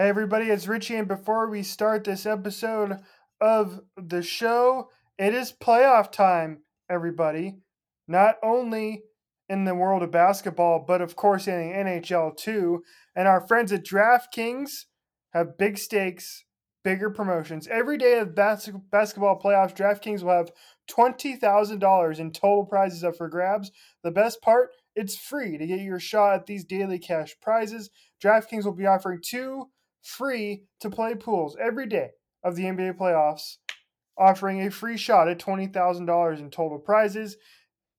Hey, everybody, it's Richie, and before we start this episode of the show, it is playoff time, everybody. Not only in the world of basketball, but of course in the NHL too. And our friends at DraftKings have big stakes, bigger promotions. Every day of bas- basketball playoffs, DraftKings will have $20,000 in total prizes up for grabs. The best part, it's free to get your shot at these daily cash prizes. DraftKings will be offering two free to play pools every day of the NBA playoffs, offering a free shot at $20,000 in total prizes.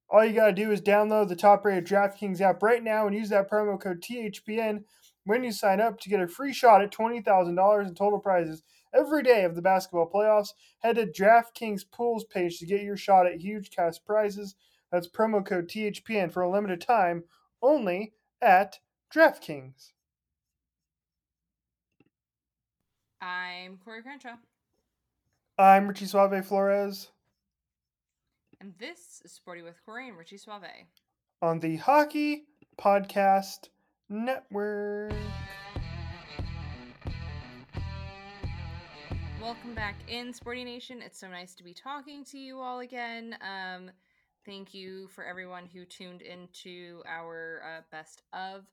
All you got to do is download the top rated DraftKings app right now and use that promo code THPN when you sign up to get a free shot at $20,000 in total prizes every day of the basketball playoffs. Head to DraftKings Pools page to get your shot at huge cash prizes. That's promo code THPN for a limited time only at DraftKings. I'm Corey Crenshaw. I'm Richie Suave Flores. And this is Sporty with Corey and Richie Suave. On the Hockey Podcast Network. Welcome back in Sporty Nation. It's so nice to be talking to you all again. Um, thank you for everyone who tuned into our uh, best of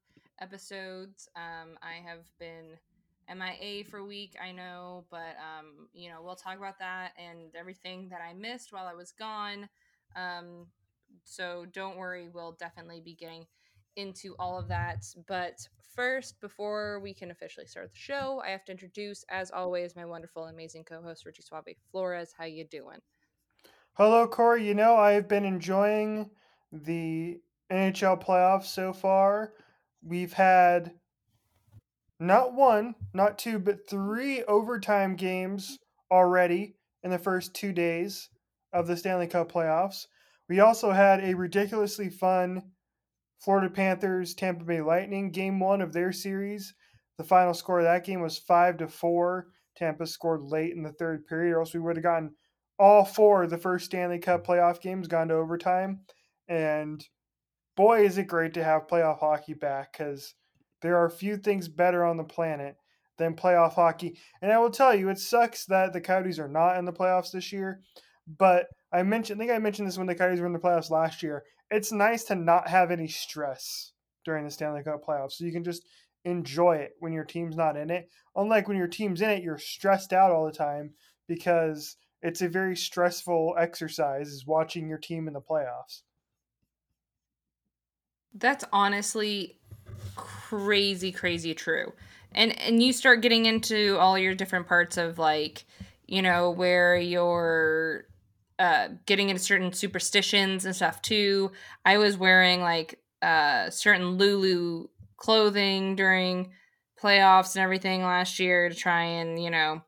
episodes. Um, I have been MIA for a week, I know, but um, you know, we'll talk about that and everything that I missed while I was gone. Um, so don't worry, we'll definitely be getting into all of that. But first, before we can officially start the show, I have to introduce, as always, my wonderful, amazing co-host Richie Suave Flores. How you doing? Hello, Corey. You know, I've been enjoying the NHL playoffs so far. We've had not one, not two, but three overtime games already in the first two days of the Stanley Cup playoffs. We also had a ridiculously fun Florida Panthers Tampa Bay Lightning game one of their series. The final score of that game was five to four. Tampa scored late in the third period, or else we would have gotten all four of the first Stanley Cup playoff games gone to overtime. And boy, is it great to have playoff hockey back because there are a few things better on the planet than playoff hockey. And I will tell you, it sucks that the Coyotes are not in the playoffs this year. But I mentioned, I think I mentioned this when the Coyotes were in the playoffs last year. It's nice to not have any stress during the Stanley Cup playoffs, so you can just enjoy it when your team's not in it. Unlike when your team's in it, you're stressed out all the time because it's a very stressful exercise is watching your team in the playoffs. That's honestly crazy crazy true. And and you start getting into all your different parts of like you know where you're uh getting into certain superstitions and stuff too. I was wearing like uh certain lulu clothing during playoffs and everything last year to try and you know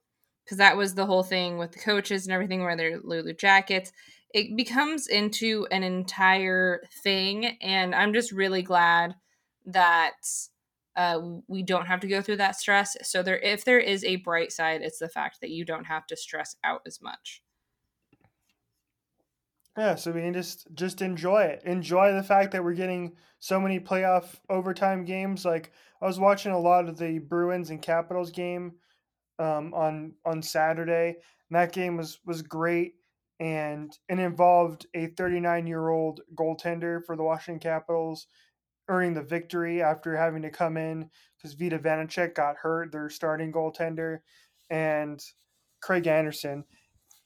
because that was the whole thing with the coaches and everything where they're lulu jackets. It becomes into an entire thing and i'm just really glad that uh, we don't have to go through that stress. So there, if there is a bright side, it's the fact that you don't have to stress out as much. Yeah, so we can just just enjoy it. Enjoy the fact that we're getting so many playoff overtime games. Like I was watching a lot of the Bruins and Capitals game um, on on Saturday, and that game was was great. And it involved a 39 year old goaltender for the Washington Capitals earning the victory after having to come in because Vitek Vanecek got hurt, their starting goaltender, and Craig Anderson,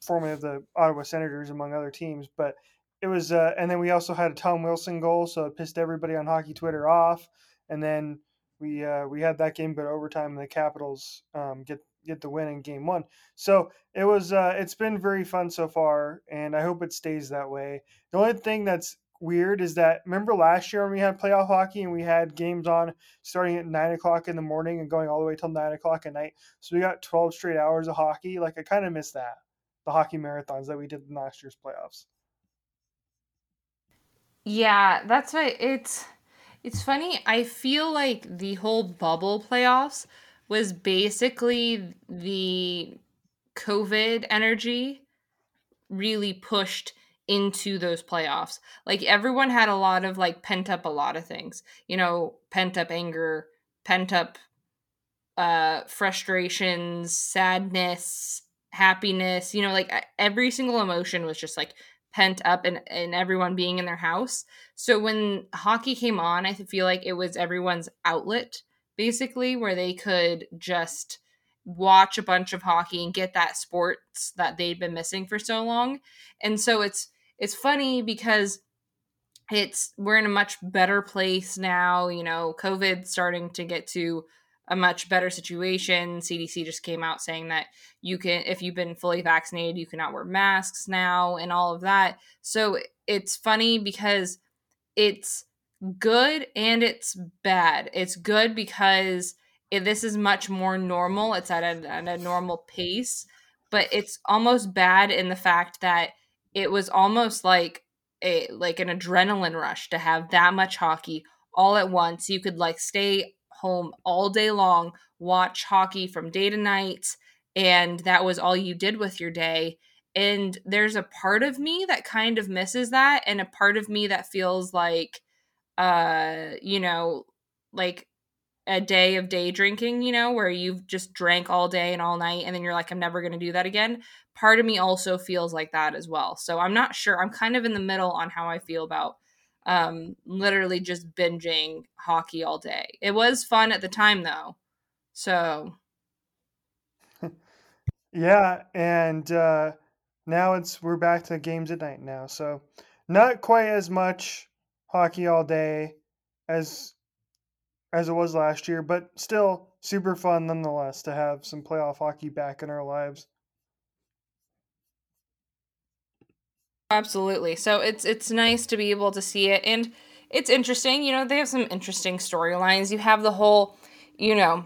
formerly of the Ottawa Senators, among other teams. But it was, uh, and then we also had a Tom Wilson goal, so it pissed everybody on hockey Twitter off. And then we uh, we had that game but overtime, the Capitals um, get get the win in game one. So it was uh, it's been very fun so far, and I hope it stays that way. The only thing that's weird is that remember last year when we had playoff hockey and we had games on starting at nine o'clock in the morning and going all the way till nine o'clock at night. So we got twelve straight hours of hockey. Like I kind of miss that the hockey marathons that we did in last year's playoffs. Yeah, that's why it's it's funny. I feel like the whole bubble playoffs was basically the COVID energy really pushed into those playoffs. Like everyone had a lot of like pent up a lot of things. You know, pent up anger, pent up uh, frustrations, sadness, happiness, you know, like every single emotion was just like pent up and, and everyone being in their house. So when hockey came on, I feel like it was everyone's outlet basically where they could just watch a bunch of hockey and get that sports that they'd been missing for so long. And so it's it's funny because it's we're in a much better place now, you know, COVID starting to get to a much better situation. CDC just came out saying that you can if you've been fully vaccinated, you cannot wear masks now and all of that. So it's funny because it's good and it's bad. It's good because it, this is much more normal. It's at a, at a normal pace, but it's almost bad in the fact that it was almost like a like an adrenaline rush to have that much hockey all at once. You could like stay home all day long, watch hockey from day to night, and that was all you did with your day. And there's a part of me that kind of misses that, and a part of me that feels like, uh, you know, like a day of day drinking, you know, where you've just drank all day and all night and then you're like, I'm never going to do that again. Part of me also feels like that as well. So I'm not sure. I'm kind of in the middle on how I feel about um, literally just binging hockey all day. It was fun at the time though. So. yeah. And uh, now it's, we're back to games at night now. So not quite as much hockey all day as as it was last year, but still super fun nonetheless to have some playoff hockey back in our lives. Absolutely. So it's it's nice to be able to see it and it's interesting, you know, they have some interesting storylines. You have the whole, you know,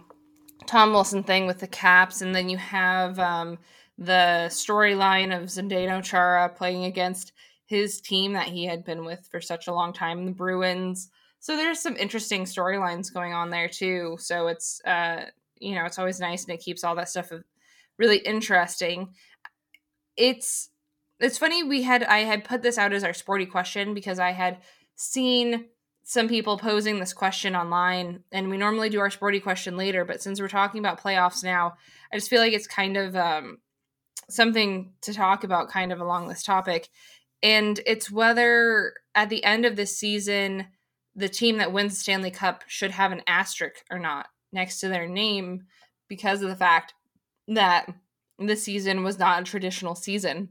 Tom Wilson thing with the Caps and then you have um the storyline of Zdeno Chara playing against his team that he had been with for such a long time, the Bruins. So there's some interesting storylines going on there too. So it's uh you know, it's always nice and it keeps all that stuff really interesting. It's it's funny we had I had put this out as our sporty question because I had seen some people posing this question online and we normally do our sporty question later, but since we're talking about playoffs now, I just feel like it's kind of um something to talk about kind of along this topic. And it's whether at the end of this season the team that wins the Stanley Cup should have an asterisk or not next to their name because of the fact that the season was not a traditional season.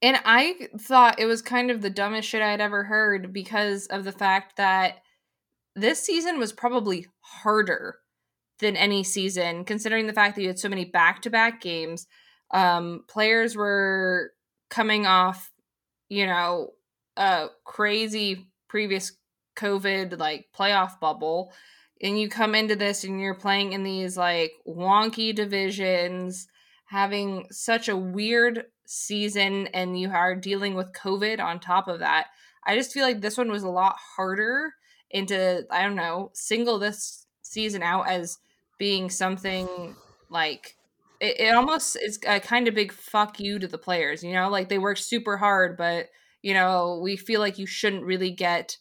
And I thought it was kind of the dumbest shit I'd ever heard because of the fact that this season was probably harder than any season, considering the fact that you had so many back to back games. Um, players were coming off, you know, a crazy previous COVID like playoff bubble and you come into this and you're playing in these like wonky divisions, having such a weird season, and you are dealing with COVID on top of that. I just feel like this one was a lot harder and to, I don't know, single this season out as being something like it, it almost is a kind of big fuck you to the players, you know, like they work super hard, but you know, we feel like you shouldn't really get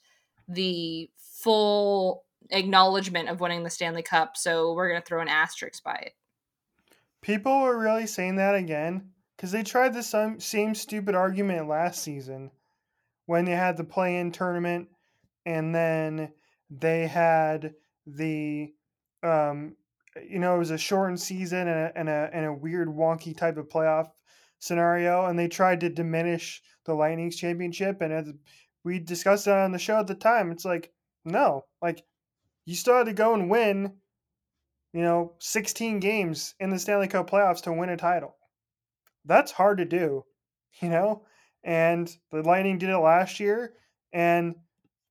the full acknowledgement of winning the Stanley Cup, so we're going to throw an asterisk by it. People are really saying that again because they tried the same, stupid argument last season when they had the play in tournament and then they had the, um, you know, it was a shortened season and a, and a, and a weird, wonky type of playoff scenario, and they tried to diminish the Lightning's championship. And as we discussed that on the show at the time. It's like, no, like you still had to go and win, you know, 16 games in the Stanley Cup playoffs to win a title. That's hard to do, you know? And the Lightning did it last year, and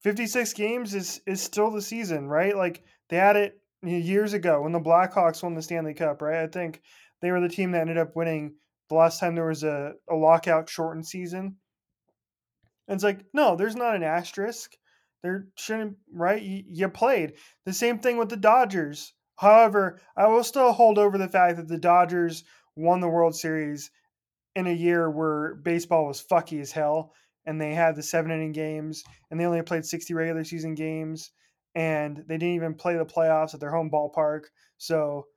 56 games is is still the season, right? Like they had it years ago when the Blackhawks won the Stanley Cup, right? I think they were the team that ended up winning the last time there was a, a lockout shortened season. And it's like, no, there's not an asterisk. There shouldn't, right? You, you played. The same thing with the Dodgers. However, I will still hold over the fact that the Dodgers won the World Series in a year where baseball was fucky as hell and they had the seven inning games and they only played 60 regular season games and they didn't even play the playoffs at their home ballpark. So,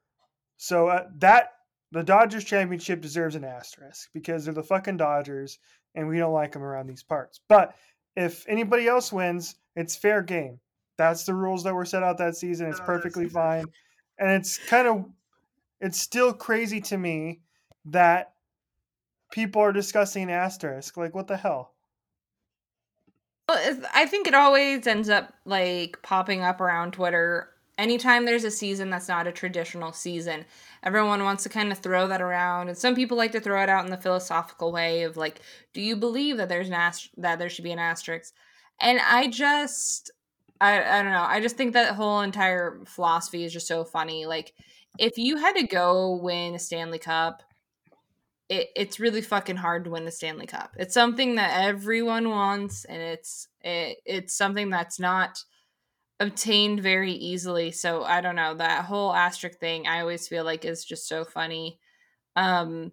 so uh, that the Dodgers championship deserves an asterisk because they're the fucking Dodgers, and we don't like them around these parts. But if anybody else wins, it's fair game. That's the rules that were set out that season. It's oh, perfectly fine, and it's kind of it's still crazy to me that people are discussing asterisk. Like, what the hell? Well, I think it always ends up like popping up around Twitter. Anytime there's a season that's not a traditional season, everyone wants to kind of throw that around, and some people like to throw it out in the philosophical way of like, "Do you believe that there's an ast- that there should be an asterisk?" And I just, I, I don't know. I just think that whole entire philosophy is just so funny. Like, if you had to go win a Stanley Cup it, it's really fucking hard to win the Stanley Cup. It's something that everyone wants, and it's it, it's something that's not obtained very easily. So I don't know that whole asterisk thing. I always feel like is just so funny. Um,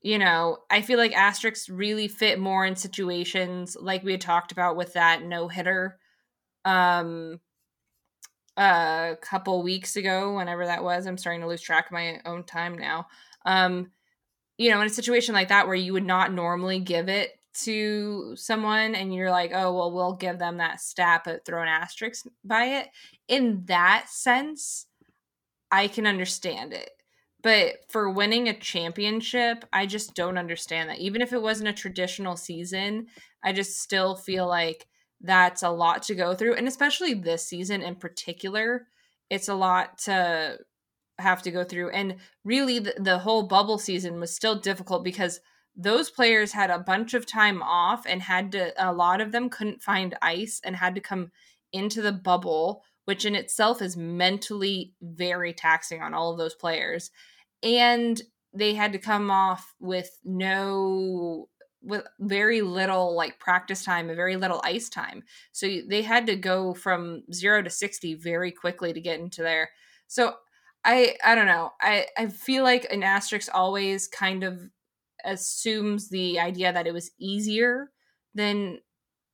you know, I feel like asterisks really fit more in situations like we had talked about with that no hitter. Um, a couple weeks ago, whenever that was, I'm starting to lose track of my own time now. Um, you know, in a situation like that where you would not normally give it to someone and you're like, oh, well, we'll give them that stat, but throw an asterisk by it. In that sense, I can understand it. But for winning a championship, I just don't understand that. Even if it wasn't a traditional season, I just still feel like that's a lot to go through. And especially this season in particular, it's a lot to have to go through. And really, the, the whole bubble season was still difficult because those players had a bunch of time off and had to, a lot of them couldn't find ice and had to come into the bubble, which in itself is mentally very taxing on all of those players. And they had to come off with no with very little like practice time and very little ice time. So they had to go from 0 to 60 very quickly to get into there. So I I don't know. I I feel like an asterisk always kind of assumes the idea that it was easier than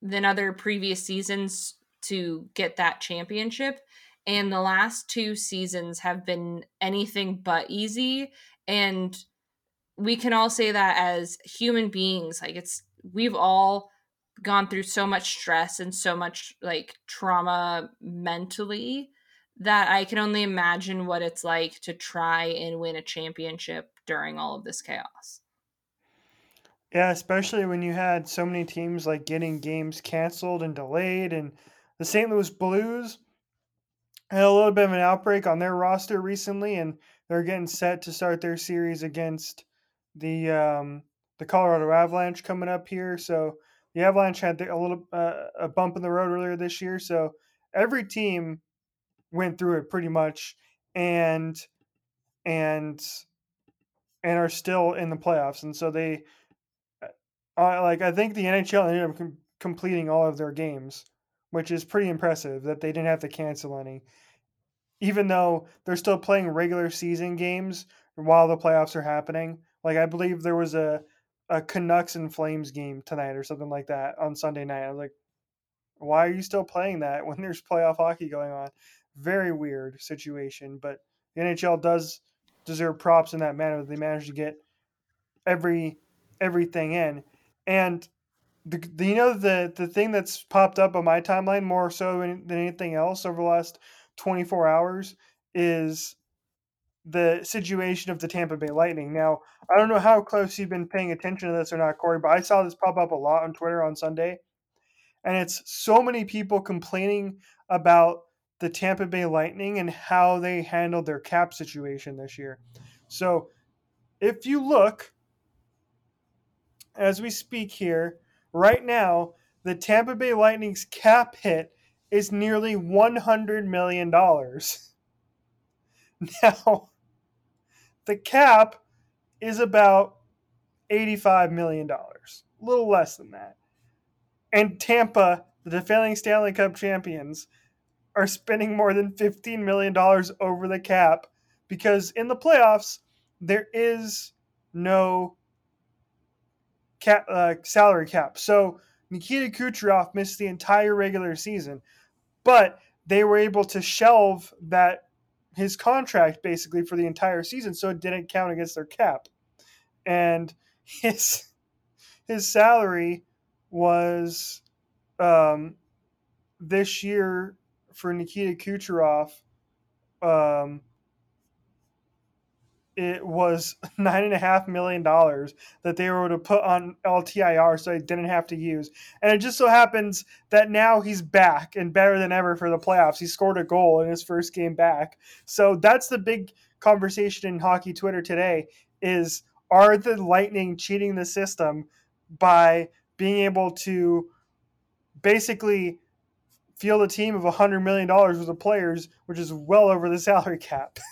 than other previous seasons to get that championship and the last two seasons have been anything but easy and we can all say that as human beings like it's we've all gone through so much stress and so much like trauma mentally that I can only imagine what it's like to try and win a championship during all of this chaos. Yeah, especially when you had so many teams like getting games canceled and delayed, and the St. Louis Blues had a little bit of an outbreak on their roster recently, and they're getting set to start their series against the um, the Colorado Avalanche coming up here. So the Avalanche had a little uh, a bump in the road earlier this year. So every team went through it pretty much and and and are still in the playoffs and so they uh, like i think the nhl ended up com- completing all of their games which is pretty impressive that they didn't have to cancel any. Even though they're still playing regular season games while the playoffs are happening like i believe there was a a canucks and flames game tonight or something like that on sunday night. I was like why are you still playing that when there's playoff hockey going on? Very weird situation, but the NHL does deserve props in that manner. That they managed to get every everything in, and the, the you know the the thing that's popped up on my timeline more so than anything else over the last 24 hours is the situation of the Tampa Bay Lightning. Now, I don't know how close you've been paying attention to this or not, Corey, but I saw this pop up a lot on Twitter on Sunday. And it's so many people complaining about the Tampa Bay Lightning and how they handled their cap situation this year. So, if you look as we speak here, right now, the Tampa Bay Lightning's cap hit is nearly $100 million. Now, the cap is about $85 million, a little less than that. And Tampa, the defending Stanley Cup champions, are spending more than $15 million over the cap because in the playoffs, there is no cap, uh, salary cap. So Nikita Kucherov missed the entire regular season, but they were able to shelve that his contract basically for the entire season, so it didn't count against their cap. And his his salary was um, this year for Nikita Kucherov. Um, it was nine and a half million dollars that they were to put on LTIR so they didn't have to use. And it just so happens that now he's back and better than ever for the playoffs. He scored a goal in his first game back. So that's the big conversation in hockey Twitter today is are the Lightning cheating the system by being able to basically field a team of $100 million worth of players, which is well over the salary cap.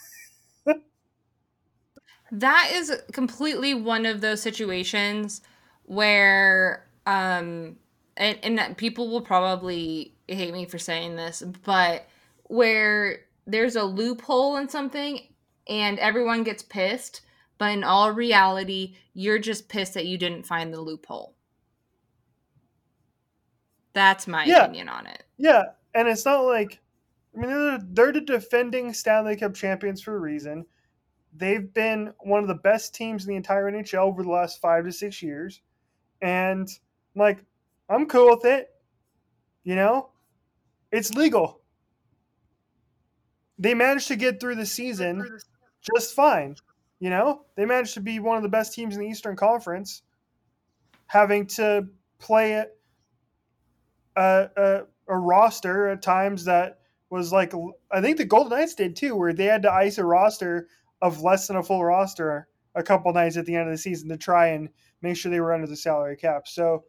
that is completely one of those situations where um and, and people will probably hate me for saying this but where there's a loophole in something and everyone gets pissed but in all reality you're just pissed that you didn't find the loophole that's my Yeah. opinion on it Yeah, and it's not like I mean they're, they're the defending Stanley Cup champions for a reason. They've been one of the best teams in the entire NHL over the last five to six years, and like I'm cool with it. You know, it's legal. They managed to get through the season just fine. You know, they managed to be one of the best teams in the Eastern Conference, having to play it a, a, a roster at times that was like I think the Golden Knights did too, where they had to ice a roster of less than a full roster a couple nights at the end of the season to try and make sure they were under the salary cap. So,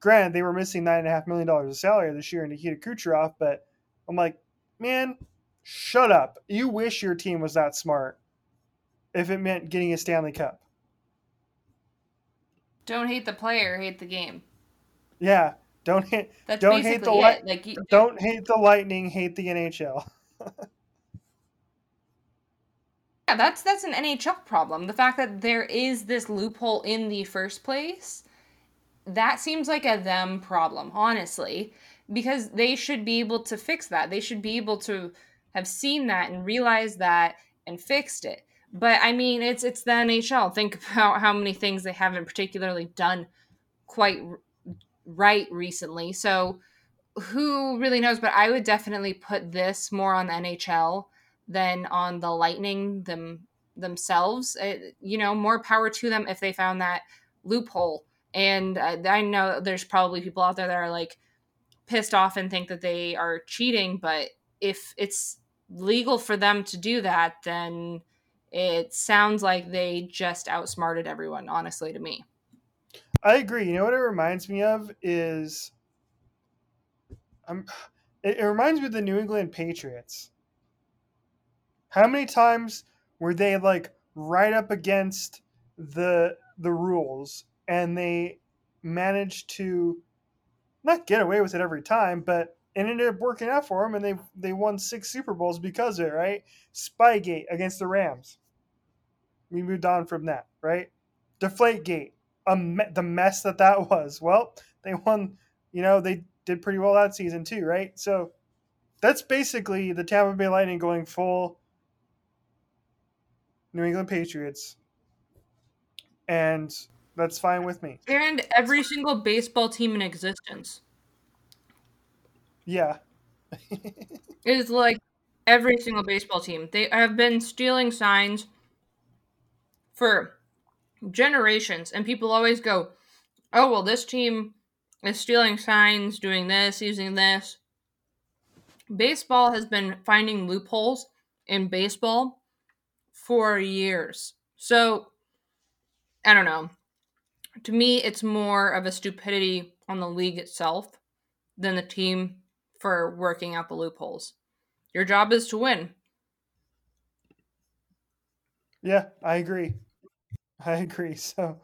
granted, they were missing nine and a half million dollars of salary this year in Nikita Kucherov, but I'm like, man, shut up. You wish your team was that smart if it meant getting a Stanley Cup. don't hate the player hate the game Yeah, don't hate that's Don't hate the it like you, don't hate the Lightning, hate the NHL. Yeah, that's that's an NHL problem. The fact that there is this loophole in the first place, that seems like a them problem, honestly, because they should be able to fix that. They should be able to have seen that and realized that and fixed it. But I mean, it's it's the NHL. Think about how many things they haven't particularly done quite right recently. So who really knows, but I would definitely put this more on the NHL than on the Lightning them themselves. It, you know, more power to them if they found that loophole. And uh, I know there's probably people out there that are like pissed off and think that they are cheating, but if it's legal for them to do that, then it sounds like they just outsmarted everyone, honestly, to me. I agree. You know what it reminds me of is, um, it, it reminds me of the New England Patriots. How many times were they like right up against the the rules and they managed to not get away with it every time, but it ended up working out for them, and they they won six Super Bowls because of it. Right? Spygate against the Rams. We moved on from that. Right? Deflategate me- the mess that that was. Well, they won. You know, they did pretty well that season too, right? So that's basically the Tampa Bay Lightning going full New England Patriots, and that's fine with me. And every single baseball team in existence Yeah, is like every single baseball team. They have been stealing signs for generations, and people always go, "Oh, well, this team is stealing signs, doing this, using this." Baseball has been finding loopholes in baseball for years. So, I don't know. To me, it's more of a stupidity on the league itself than the team for working out the loopholes. Your job is to win. yeah, I agree. I agree. So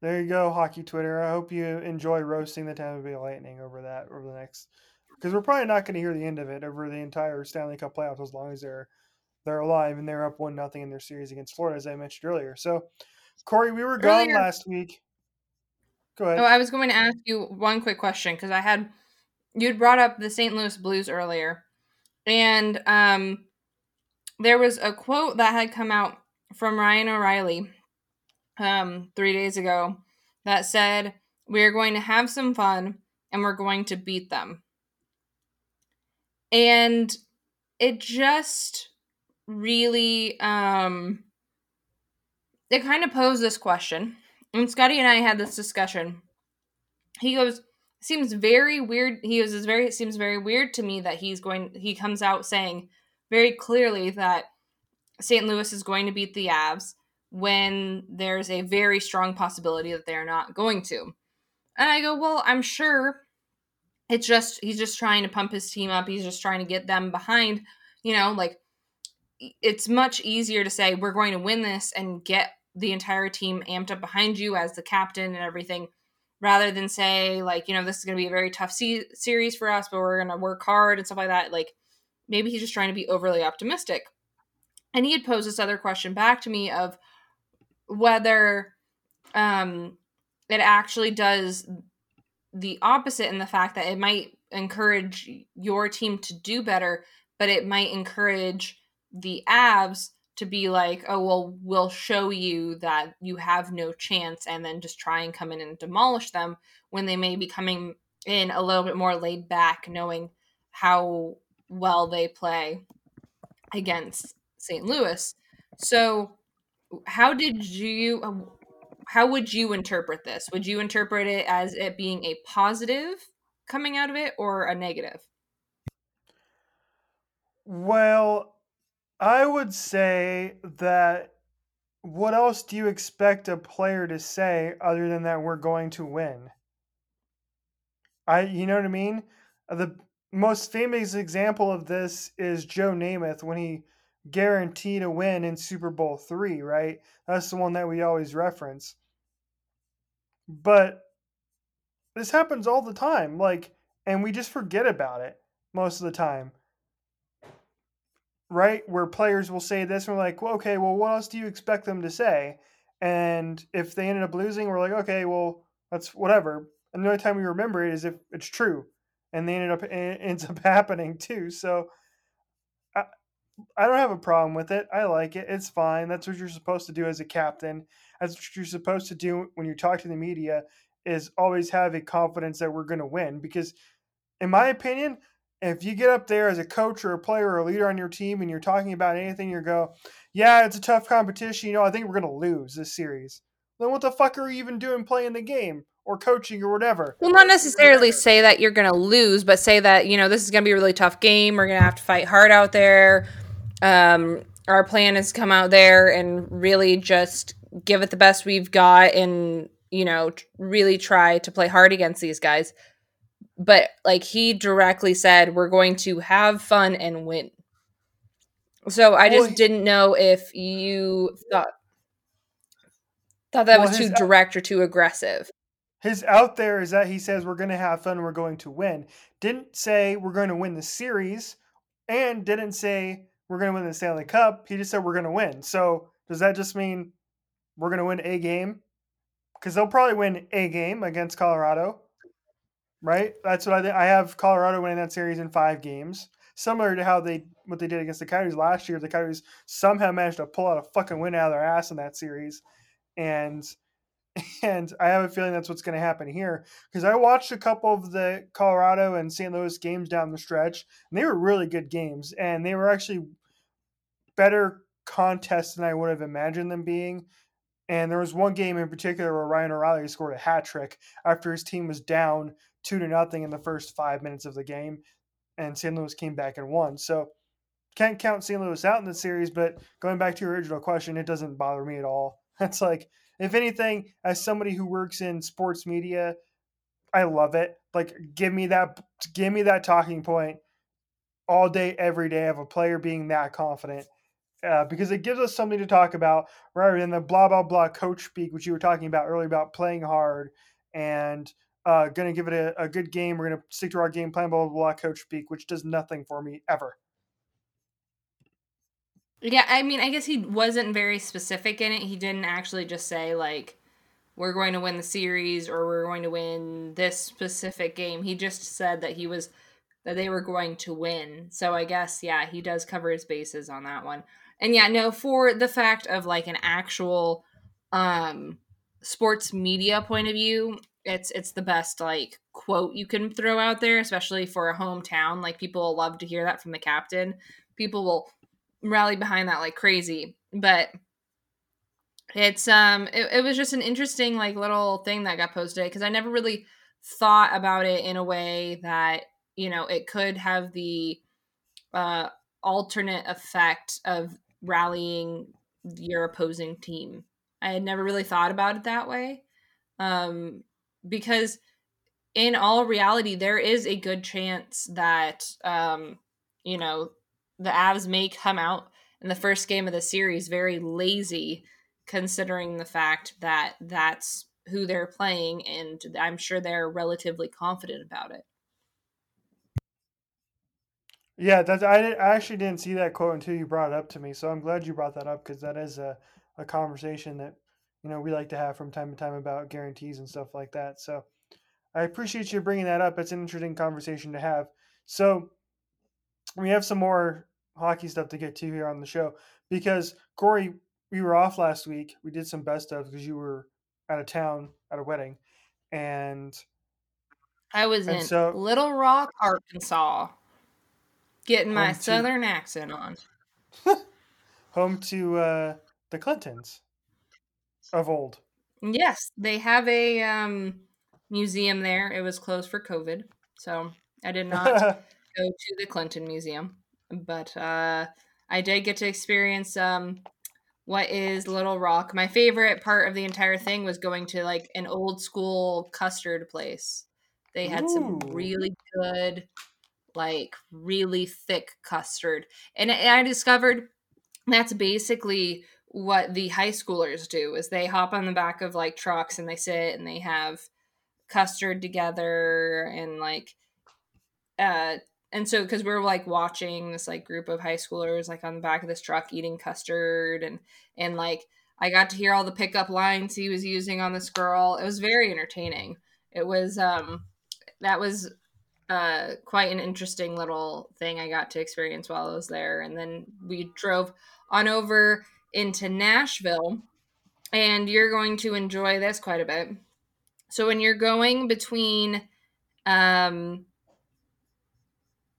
there you go, hockey Twitter. I hope you enjoy roasting the Tampa Bay Lightning over that over the next because we're probably not going to hear the end of it over the entire Stanley Cup playoffs as long as they're they're alive and they're up one nothing in their series against Florida, as I mentioned earlier. So, Corey, we were gone Earlier- last week. Go ahead. Oh, I was going to ask you one quick question because I had you'd brought up the St. Louis Blues earlier, and um, there was a quote that had come out from Ryan O'Reilly um, three days ago that said, We are going to have some fun and we're going to beat them. And it just really um it kind of posed this question. And Scotty and I had this discussion. He goes, seems very weird. He goes, it's very it seems very weird to me that he's going he comes out saying very clearly that St. Louis is going to beat the Avs when there's a very strong possibility that they're not going to. And I go, well, I'm sure it's just he's just trying to pump his team up. He's just trying to get them behind, you know, like it's much easier to say we're going to win this and get the entire team amped up behind you as the captain and everything rather than say like you know this is going to be a very tough se- series for us but we're going to work hard and stuff like that. Like maybe he's just trying to be overly optimistic. And he had posed this other question back to me of whether um it actually does the opposite in the fact that it might encourage your team to do better but it might encourage the Avs to be like, oh, well, we'll show you that you have no chance, and then just try and come in and demolish them when they may be coming in a little bit more laid back, knowing how well they play against St. Louis. So, how did you, um, how would you interpret this? Would you interpret it as it being a positive coming out of it or a negative? Well, I would say that what else do you expect a player to say other than that we're going to win? I you know what I mean? The most famous example of this is Joe Namath when he guaranteed a win in Super Bowl 3, right? That's the one that we always reference. But this happens all the time like and we just forget about it most of the time right? Where players will say this, and we're like, well, okay, well, what else do you expect them to say? And if they ended up losing, we're like, okay, well, that's whatever. And the only time we remember it is if it's true, and they ended up ends up happening too. So I I don't have a problem with it. I like it. It's fine. That's what you're supposed to do as a captain. That's what you're supposed to do when you talk to the media. Is always have a confidence that we're going to win because, in my opinion, if you get up there as a coach or a player or a leader on your team and you're talking about anything, you go, yeah, it's a tough competition. You know, I think we're going to lose this series. Then what the fuck are you even doing playing the game or coaching or whatever? Well, not necessarily say that you're going to lose, but say that, you know, this is going to be a really tough game. We're going to have to fight hard out there. Um, our plan is to come out there and really just give it the best we've got and, you know, really try to play hard against these guys but like he directly said we're going to have fun and win. So i just didn't know if you thought thought that well, was too direct or too aggressive. His out there is that he says we're going to have fun we're going to win. Didn't say we're going to win the series and didn't say we're going to win the stanley cup. He just said we're going to win. So does that just mean we're going to win a game? Because they'll probably win a game against colorado right? That's what I think. I have Colorado winning that series in five games, similar to how they what they did against the Coyotes last year. The Coyotes somehow managed to pull out a fucking win out of their ass in that series, and and I have a feeling that's what's going to happen here because I watched a couple of the Colorado and St. Louis games down the stretch, and they were really good games, and they were actually better contests than I would have imagined them being. And there was one game in particular where Ryan O'Reilly scored a hat trick after his team was down two to nothing in the first five minutes of the game, and St. Louis came back and won. So can't count St. Louis out in the series, but going back to your original question, it doesn't bother me at all. It's like, if anything, as somebody who works in sports media, I love it. Like, give me that, give me that talking point all day, every day of a player being that confident. Uh, because it gives us something to talk about rather than the blah blah blah coach speak, which you were talking about earlier about playing hard and uh, going to give it a, a, good game. We're going to stick to our game plan, blah, blah, blah, coach speak, which does nothing for me ever. Yeah, I mean, I guess he wasn't very specific in it. He didn't actually just say, like, we're going to win the series or we're going to win this specific game. He just said that he was that they were going to win. So I guess yeah, he does cover his bases on that one. And yeah, no, for the fact of like an actual um sports media point of view, it's it's the best like quote you can throw out there, especially for a hometown. Like people love to hear that from the captain. People will rally behind that like crazy. But it's um it, it was just an interesting like little thing that got posted because I never really thought about it in a way that you know it could have the uh alternate effect of rallying your opposing team. I had never really thought about it that way. Um because in all reality there is a good chance that um you know the Avs may come out in the first game of the series very lazy considering the fact that that's who they're playing and I'm sure they're relatively confident about it. Yeah, that's I, I actually didn't see that quote until you brought it up to me. So I'm glad you brought that up because that is a, a conversation that you know we like to have from time to time about guarantees and stuff like that. So I appreciate you bringing that up. It's an interesting conversation to have. So we have some more hockey stuff to get to here on the show because Corey, we were off last week. We did some best of because you were out of town at a wedding, and I was in so, Little Rock, Arkansas, getting my to, southern accent on. home to uh, the Clintons of old. Yes, they have a um, museum there. It was closed for COVID, so I did not go to the Clinton Museum, but uh, I did get to experience um, what is Little Rock. My favorite part of the entire thing was going to like an old school custard place. They had Ooh. some really good, like really thick custard, and I discovered that's basically what the high schoolers do is they hop on the back of like trucks and they sit and they have custard together and like uh and so because we are like watching this like group of high schoolers like on the back of this truck eating custard and and like i got to hear all the pickup lines he was using on this girl. It was very entertaining. It was um that was uh quite an interesting little thing i got to experience while i was there. And then we drove on over into nashville and you're going to enjoy this quite a bit so when you're going between um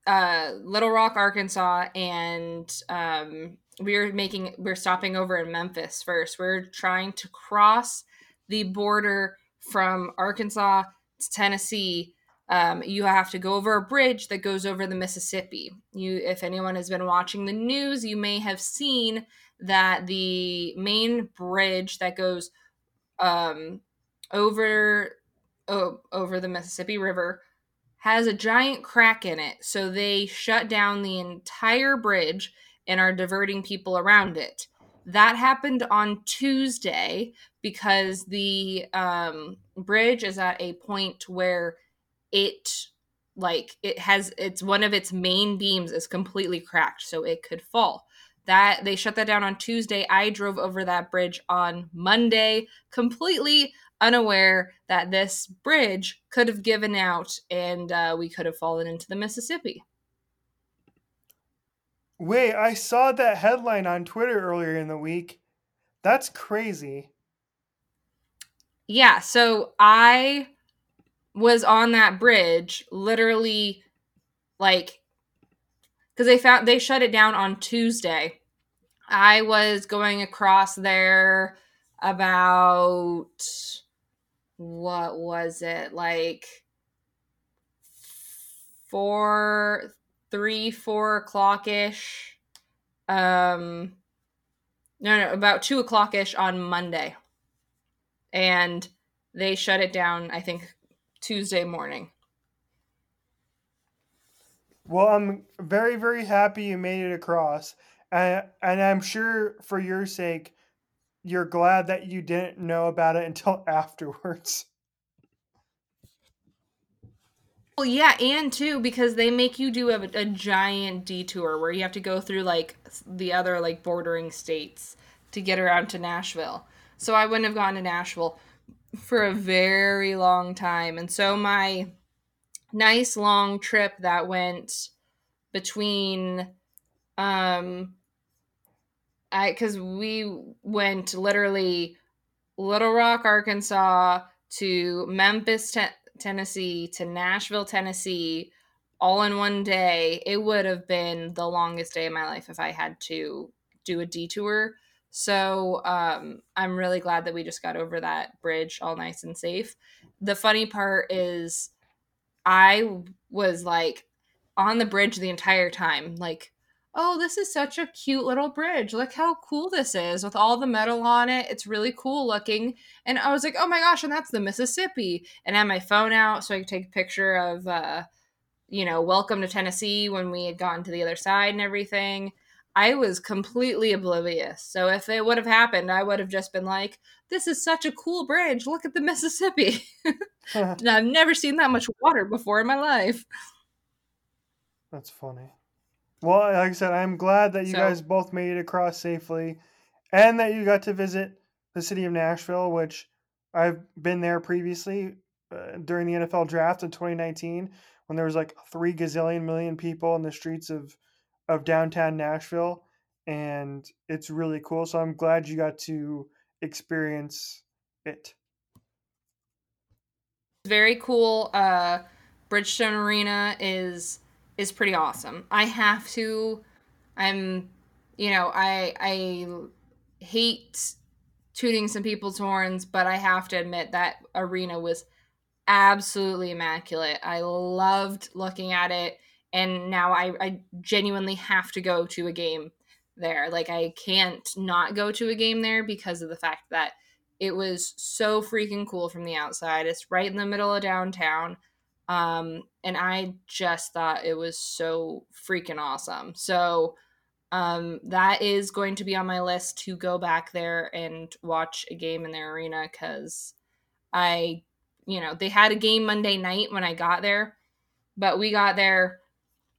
uh, Little Rock, Arkansas, and um, we're making we're stopping over in Memphis first. We're trying to cross the border from Arkansas to Tennessee. Um, you have to go over a bridge that goes over the Mississippi. You, if anyone has been watching the news, you may have seen that the main bridge that goes um, over oh, over the Mississippi River has a giant crack in it, so they shut down the entire bridge and are diverting people around it. That happened on Tuesday because the um, bridge is at a point where it like it has it's one of its main beams is completely cracked so it could fall that they shut that down on tuesday i drove over that bridge on monday completely unaware that this bridge could have given out and uh, we could have fallen into the Mississippi. Wait, I saw that headline on Twitter earlier in the week. That's crazy. Yeah, so I was on that bridge literally like because they found they shut it down on Tuesday. I was going across there about what was it? Like four three four o'clock ish um no no about two o'clock ish on monday. And they shut it down i think tuesday morning well i'm very very happy you made it across and, and i'm sure for your sake you're glad that you didn't know about it until afterwards. Well, yeah, and too because they make you do a, a, giant detour where you have to go through like the other like bordering states to get around to Nashville. So I wouldn't have gone to Nashville for a very long time. And so my nice long trip that went between um I cuz we went literally Little Rock, Arkansas to Memphis, Te- Tennessee to Nashville, Tennessee all in one day. It would have been the longest day of my life if I had to do a detour. So um, I'm really glad that we just got over that bridge all nice and safe. The funny part is, I was like on the bridge the entire time, like, oh, this is such a cute little bridge. Look how cool this is with all the metal on it. It's really cool looking. And I was like, oh my gosh, and that's the Mississippi. And I had my phone out so I could take a picture of, uh, you know, welcome to Tennessee when we had gotten to the other side and everything. I was completely oblivious. So if it would have happened, I would have just been like, this is such a cool bridge. Look at the Mississippi. and I've never seen that much water before in my life. That's funny. Well, like I said, I'm glad that you So- guys both made it across safely and that you got to visit the city of Nashville, which I've been there previously uh, during the NFL draft in 2019 when there was like 3 gazillion million people in the streets of of downtown Nashville and it's really cool. So I'm glad you got to experience it. very cool. Uh, Bridgestone Arena is is pretty awesome. I have to. I'm, you know, I I hate tooting some people's horns, but I have to admit that arena was absolutely immaculate. I loved looking at it, and now I, I genuinely have to go to a game there. Like I can't not go to a game there because of the fact that it was so freaking cool from the outside. It's right in the middle of downtown. Um, and I just thought it was so freaking awesome. So um, that is going to be on my list to go back there and watch a game in their arena because I, you know, they had a game Monday night when I got there, but we got there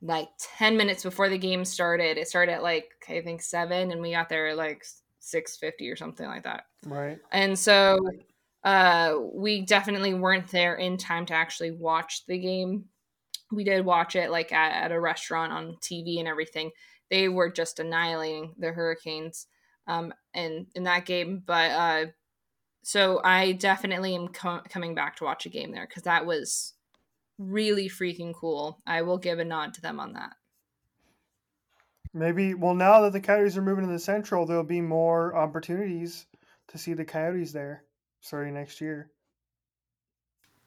like 10 minutes before the game started. It started at like, I think seven, and we got there at like 6.50 or something like that. Right. And so uh, we definitely weren't there in time to actually watch the game. We did watch it like at, at a restaurant on TV and everything. They were just annihilating the Hurricanes um, in in that game. But uh, so I definitely am co- coming back to watch a game there because that was really freaking cool. I will give a nod to them on that. Maybe well now that the Coyotes are moving to the Central, there'll be more opportunities to see the Coyotes there starting next year.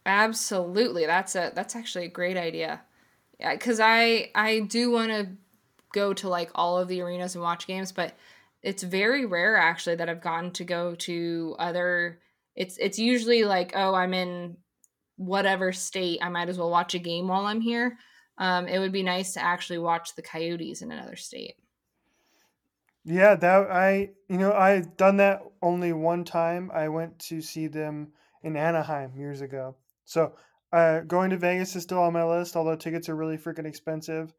Absolutely. That's a that's actually a great idea. Yeah, cuz I I do want to go to like all of the arenas and watch games, but it's very rare actually that I've gotten to go to other it's it's usually like, oh, I'm in whatever state, I might as well watch a game while I'm here. Um, it would be nice to actually watch the Coyotes in another state. Yeah, that I you know I've done that only one time. I went to see them in Anaheim years ago. So uh, going to Vegas is still on my list, although tickets are really freaking expensive.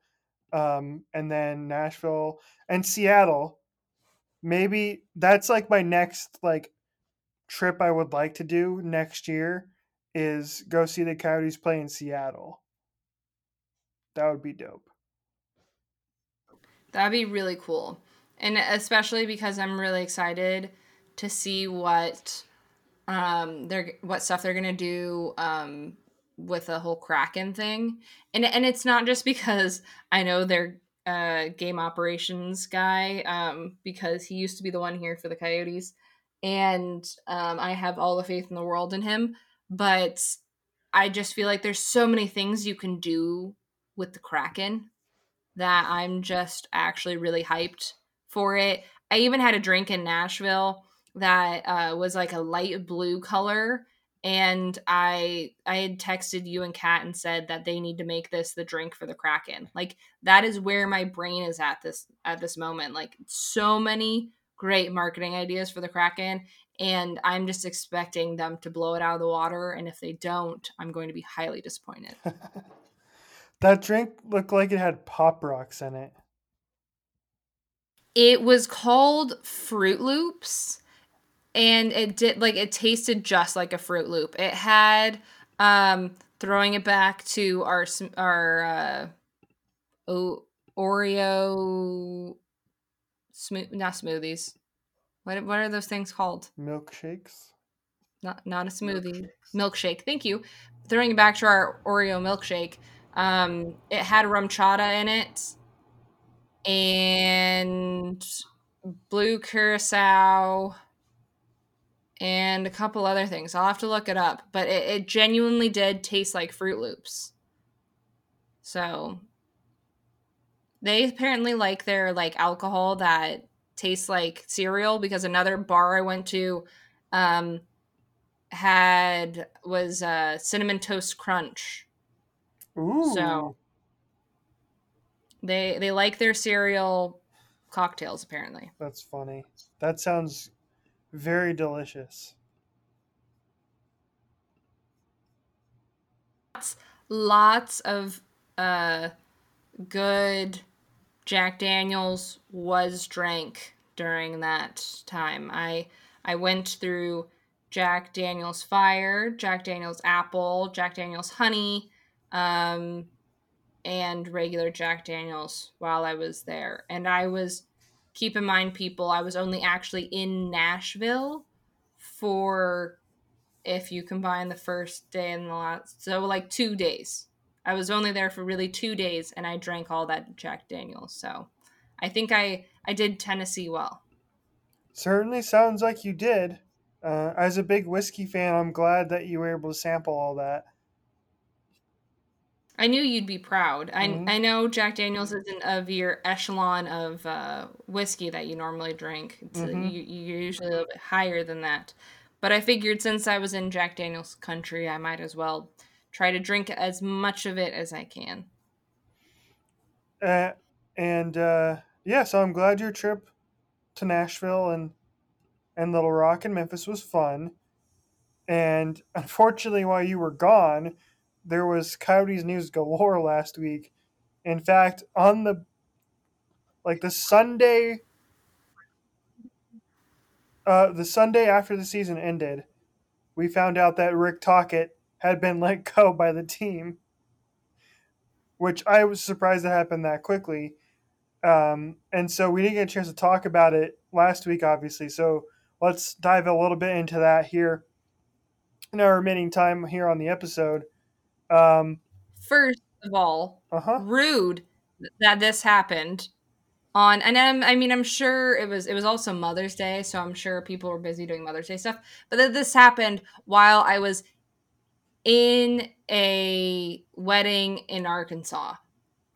Um, and then Nashville and Seattle. Maybe that's like my next like trip I would like to do next year is go see the Coyotes play in Seattle. That would be dope. That'd be really cool. And especially because I'm really excited to see what um they're what stuff they're gonna do um with the whole Kraken thing. And and it's not just because I know their uh game operations guy, um, because he used to be the one here for the Coyotes. And um I have all the faith in the world in him. But I just feel like there's so many things you can do with the Kraken that I'm just actually really hyped for it. I even had a drink in Nashville that uh, was like a light blue color, and I I had texted you and Kat and said that they need to make this the drink for the Kraken. Like that is where my brain is at this at this moment. Like so many great marketing ideas for the Kraken, and I'm just expecting them to blow it out of the water. And if they don't, I'm going to be highly disappointed. that drink looked like it had pop rocks in it. It was called Fruit Loops, and it did like it tasted just like a Fruit Loop. It had um throwing it back to our our uh oh Oreo smooth not smoothies. What what are those things called? Milkshakes. Not not a smoothie. Milkshake. Thank you. Throwing it back to our Oreo milkshake. Um, it had RumChata in it, and blue curacao, and a couple other things. I'll have to look it up, but it, it genuinely did taste like Fruit Loops. So they apparently like their like alcohol that tastes like cereal because another bar I went to um had was uh cinnamon toast crunch. Ooh. So they they like their cereal cocktails apparently. That's funny. That sounds very delicious. Lots, lots of uh good Jack Daniels was drank during that time. I I went through Jack Daniels Fire, Jack Daniels Apple, Jack Daniels Honey, um, and regular Jack Daniels while I was there. And I was, keep in mind, people, I was only actually in Nashville for, if you combine the first day and the last, so like two days. I was only there for really two days and I drank all that Jack Daniels. So I think I, I did Tennessee well. Certainly sounds like you did. Uh, as a big whiskey fan, I'm glad that you were able to sample all that. I knew you'd be proud. Mm-hmm. I, I know Jack Daniels isn't of your echelon of uh, whiskey that you normally drink. Mm-hmm. you, you're usually a little bit higher than that. But I figured since I was in Jack Daniels country, I might as well try to drink as much of it as I can. Uh, and uh, yeah, so I'm glad your trip to Nashville and and Little Rock and Memphis was fun. And unfortunately, while you were gone, there was Coyotes news galore last week. In fact, on the like the Sunday, uh, the Sunday after the season ended, we found out that Rick Tocchet had been let go by the team, which I was surprised it happened that quickly. Um, and so we didn't get a chance to talk about it last week, obviously. So let's dive a little bit into that here in our remaining time here on the episode. Um, First of all, uh-huh. rude that this happened on and I'm, i mean i'm sure it was it was also mother's day so i'm sure people were busy doing mother's day stuff but that this happened while i was in a wedding in arkansas.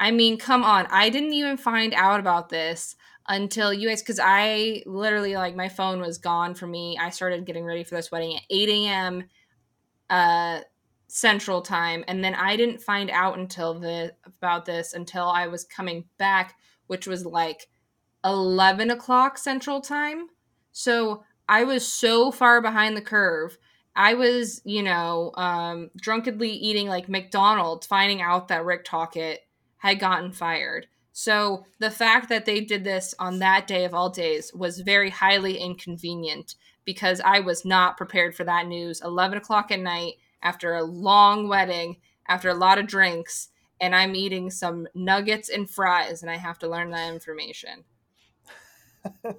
I mean come on. I didn't even find out about this until you guys because i literally like my phone was gone for me. I started getting ready for this wedding at 8 a.m uh central time and then i didn't find out until the about this until i was coming back which was like 11 o'clock central time. So i was so far behind the curve i was you know um drunkenly eating like mcdonald's finding out that rick tocchet had gotten fired so the fact that they did this on that day of all days was very highly inconvenient because I was not prepared for that news. 11 o'clock at night after a long wedding, after a lot of drinks, and I'm eating some nuggets and fries, and I have to learn that information.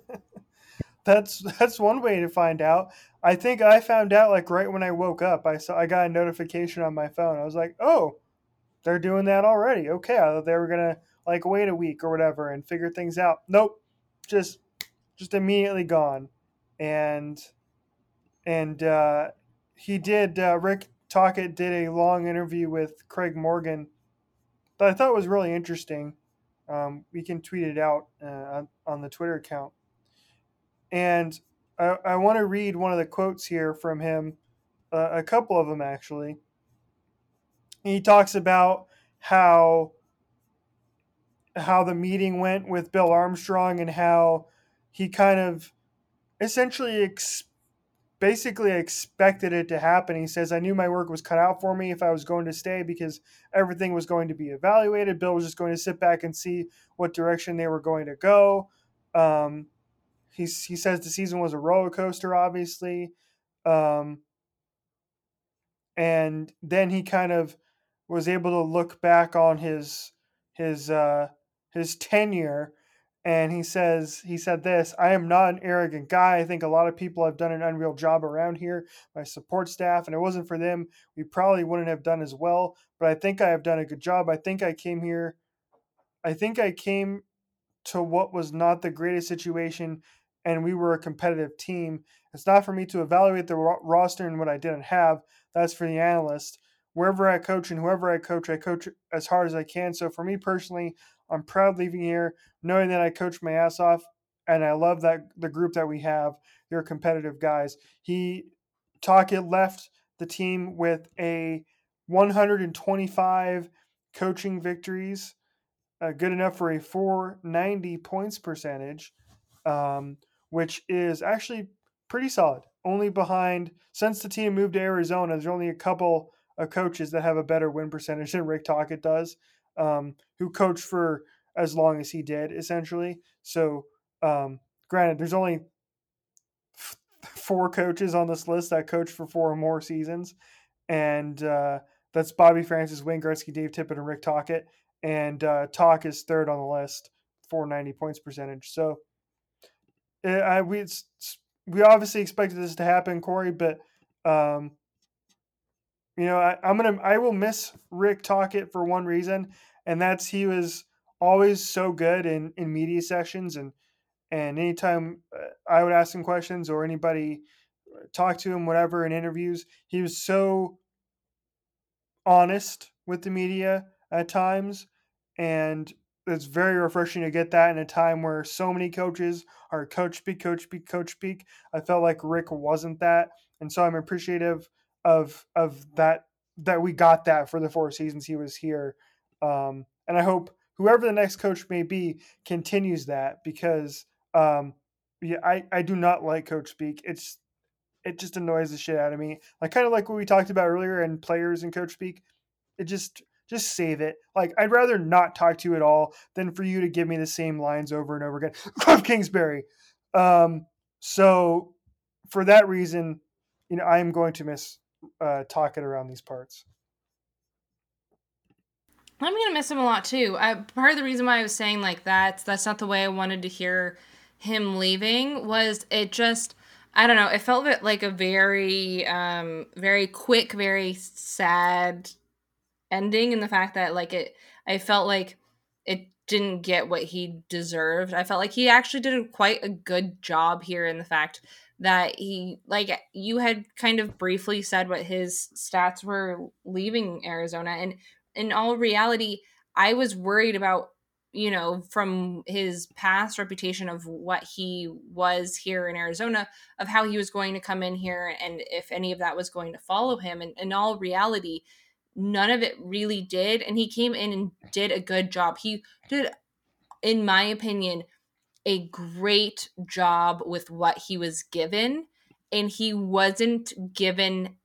that's that's one way to find out. I think I found out like right when I woke up. I saw I got a notification on my phone. I was like, "Oh, they're doing that already." Okay, I thought they were gonna like wait a week or whatever and figure things out. Nope, just just immediately gone, and and uh, he did. Uh, Rick Tocchet did a long interview with Craig Morgan that I thought was really interesting. Um, we can tweet it out uh, on the Twitter account, and I, I want to read one of the quotes here from him, uh, a couple of them actually. He talks about how how the meeting went with Bill Armstrong and how he kind of essentially ex- basically expected it to happen. He says, I knew my work was cut out for me if I was going to stay because everything was going to be evaluated. Bill was just going to sit back and see what direction they were going to go. Um, he's he says the season was a roller coaster, obviously, um, and then he kind of was able to look back on his his uh, his tenure and he says he said this i am not an arrogant guy. I think a lot of people have done an unreal job around here my support staff and it wasn't for them. We probably wouldn't have done as well but i think i have done a good job. I think i came here i think i came to what was not the greatest situation and we were a competitive team. It's not for me to evaluate the ro- roster and what i didn't have. That's for the analyst. Wherever i coach and whoever i coach i coach as hard as i can. So for me personally I'm proud leaving here, knowing that I coached my ass off, and I love that the group that we have. They're competitive guys. He Tocchet left the team with a 125 coaching victories, uh, good enough for a 490 points percentage, um, which is actually pretty solid. Only behind since the team moved to Arizona, there's only a couple of coaches that have a better win percentage than Rick Tocchet does um, who coached for as long as he did, essentially. So, um, granted, there's only f- four coaches on this list that coached for four or more seasons, and uh, that's Bobby Francis, Wayne Gretzky, Dave Tippett, and Rick Tocchet. And uh, is third on the list, 490 points percentage. So, I, we we obviously expected this to happen, Corey, but um, you know, I, am gonna I will miss Rick Tocchet for one reason, and that's he was always so good in in media sessions and and anytime uh, I would ask him questions or anybody uh, talk to him, whatever in interviews, he was so honest with the media at times, and it's very refreshing to get that in a time where so many coaches are coach speak, coach speak, coach speak. I felt like Rick wasn't that, and so I'm appreciative of of that that we got that for the four seasons he was here. Um, and I hope whoever the next coach may be continues that because um, yeah, I, I do not like coach speak. It's it just annoys the shit out of me. Like kind of like what we talked about earlier and players and coach speak. It just just save it. Like I'd rather not talk to you at all than for you to give me the same lines over and over again. Cliff Kingsbury. Um, so for that reason, you know, I am going to miss uh, talking around these parts. I'm gonna miss him a lot too. I, part of the reason why I was saying like that, that's not the way I wanted to hear him leaving. Was it just I don't know. It felt like a very, um, very quick, very sad ending in the fact that like it. I felt like it didn't get what he deserved. I felt like he actually did quite a good job here in the fact that he like you had kind of briefly said what his stats were leaving Arizona and in all reality I was worried about you know from his past reputation of what he was here in Arizona of how he was going to come in here and if any of that was going to follow him and in all reality none of it really did and he came in and did a good job he did in my opinion a great job with what he was given, and he wasn't given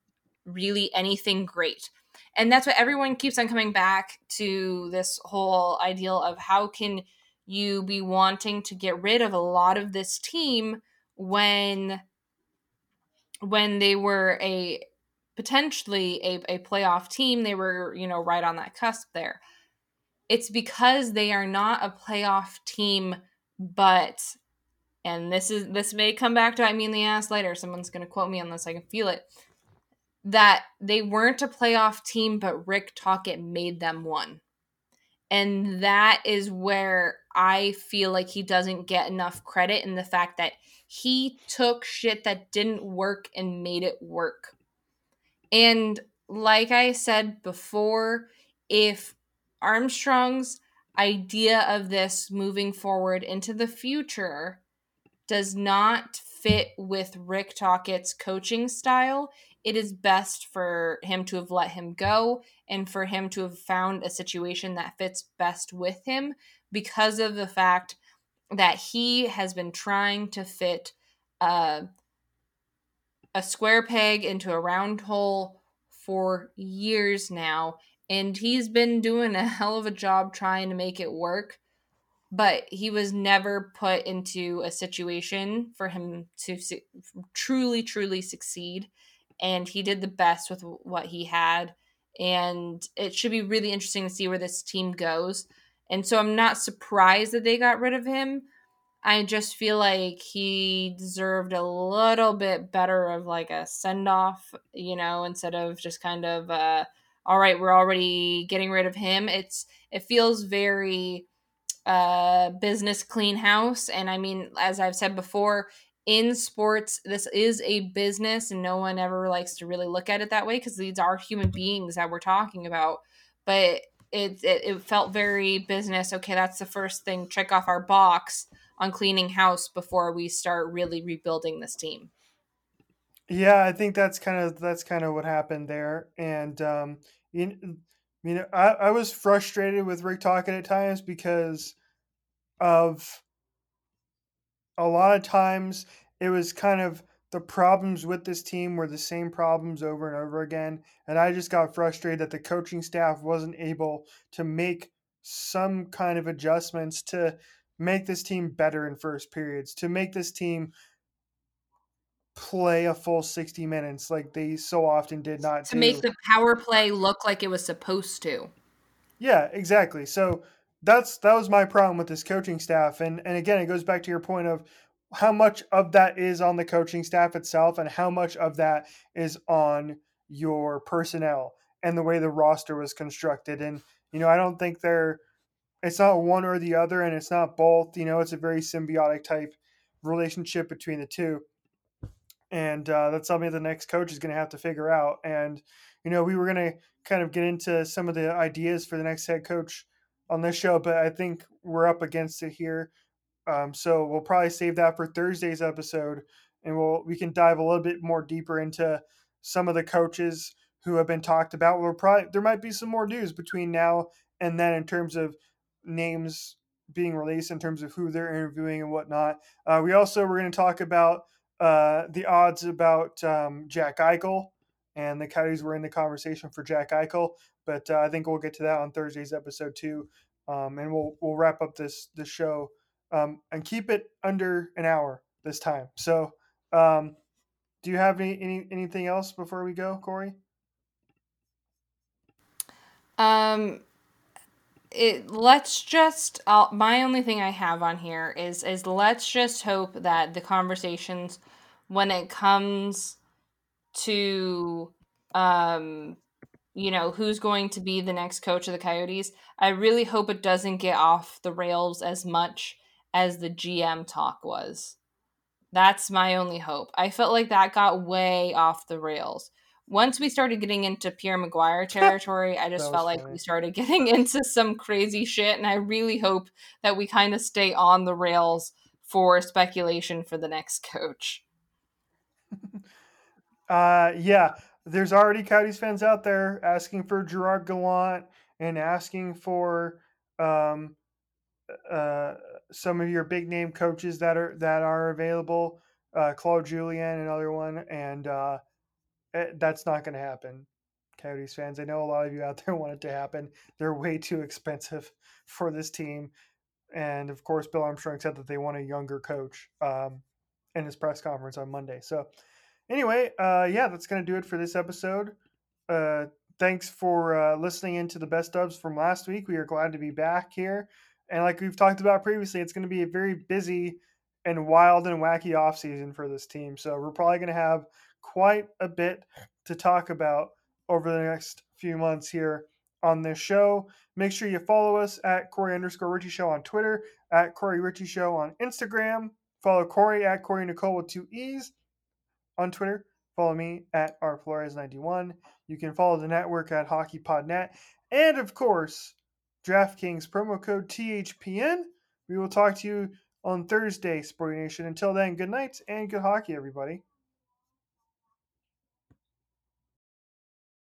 really anything great. And that's what everyone keeps on coming back to this whole ideal of how can you be wanting to get rid of a lot of this team when when they were a potentially a, a playoff team they were you know right on that cusp there it's because they are not a playoff team but and this is this may come back to I mean the ass later. Someone's gonna quote me on this. I can feel it. That they weren't a playoff team, but Rick Tocchet made them one. And that is where I feel like he doesn't get enough credit in the fact that he took shit that didn't work and made it work. And like I said before, if Armstrong's idea of this moving forward into the future does not fit with Rick Tocchet's coaching style, it is best for him to have let him go and for him to have found a situation that fits best with him because of the fact that he has been trying to fit a square peg into a round hole for years now and he's been doing a hell of a job trying to make it work. but he was never put into a situation for him to su- truly, truly succeed. And he did the best with what he had. And it should be really interesting to see where this team goes. And so I'm not surprised that they got rid of him. I just feel like he deserved a little bit better of like a send off, you know, instead of just kind of uh all right, we're already getting rid of him. It's it feels very uh business clean house and I mean as I've said before, in sports this is a business and no one ever likes to really look at it that way because these are human beings that we're talking about. But it, it it felt very business. Okay, that's the first thing. Check off our box on cleaning house before we start really rebuilding this team. Yeah, I think that's kind of that's kind of what happened there, and um, you, you know, I, I was frustrated with Rick Tocchet at times because of a lot of times it was kind of the problems with this team were the same problems over and over again, and I just got frustrated that the coaching staff wasn't able to make some kind of adjustments to make this team better in first periods, to make this team play a full 60 minutes like they so often did not to do. make the power play look like it was supposed to. Yeah, exactly. So that's that was my problem with this coaching staff and and again it goes back to your point of how much of that is on the coaching staff itself and how much of that is on your personnel and the way the roster was constructed and you know I don't think they're it's not one or the other and it's not both you know it's a very symbiotic type relationship between the two and uh, that's something the next coach is going to have to figure out. And you know, we were going to kind of get into some of the ideas for the next head coach on this show, but I think we're up against it here. Um, so we'll probably save that for Thursday's episode, and we'll we can dive a little bit more deeper into some of the coaches who have been talked about. We'll probably there might be some more news between now and then in terms of names being released in terms of who they're interviewing and whatnot. Uh, we also we're going to talk about uh, the odds about um, Jack Eichel, and the Coyotes were in the conversation for Jack Eichel. But uh, I think we'll get to that on Thursday's episode too, um, and we'll we'll wrap up this this show um, and keep it under an hour this time. So, um, do you have any, any anything else before we go, Corey? Um, it let's just I'll, my only thing I have on here is is let's just hope that the conversations when it comes to um you know who's going to be the next coach of the Coyotes, I really hope it doesn't get off the rails as much as the GM talk was. That's my only hope. I felt like that got way off the rails once we started getting into Pierre McGuire territory, I just felt like we started getting into some crazy shit. And I really hope that we kind of stay on the rails for speculation for the next coach. uh, yeah, there's already Coyotes fans out there asking for Gerard Gallant and asking for um, uh, some of your big name coaches that are that are available. Uh, Claude Julien, another one, and uh, that's not going to happen. Coyotes fans, I know a lot of you out there want it to happen. They're way too expensive for this team. And of course, Bill Armstrong said that they want a younger coach um, in his press conference on Monday. So, anyway, uh, yeah, that's going to do it for this episode. Uh, thanks for uh, listening into the best dubs from last week. We are glad to be back here. And like we've talked about previously, it's going to be a very busy and wild and wacky off season for this team. So we're probably going to have quite a bit to talk about over the next few months here on this show. Make sure you follow us at Corey underscore Richie Show on Twitter, at Corey Richie Show on Instagram. Follow Corey at Corey Nicole with two E's on Twitter. Follow me at R Flores91. You can follow the network at HockeyPodNet. And of course, DraftKings promo code THPN. We will talk to you on Thursday, Sporting Nation. Until then, good night and good hockey, everybody.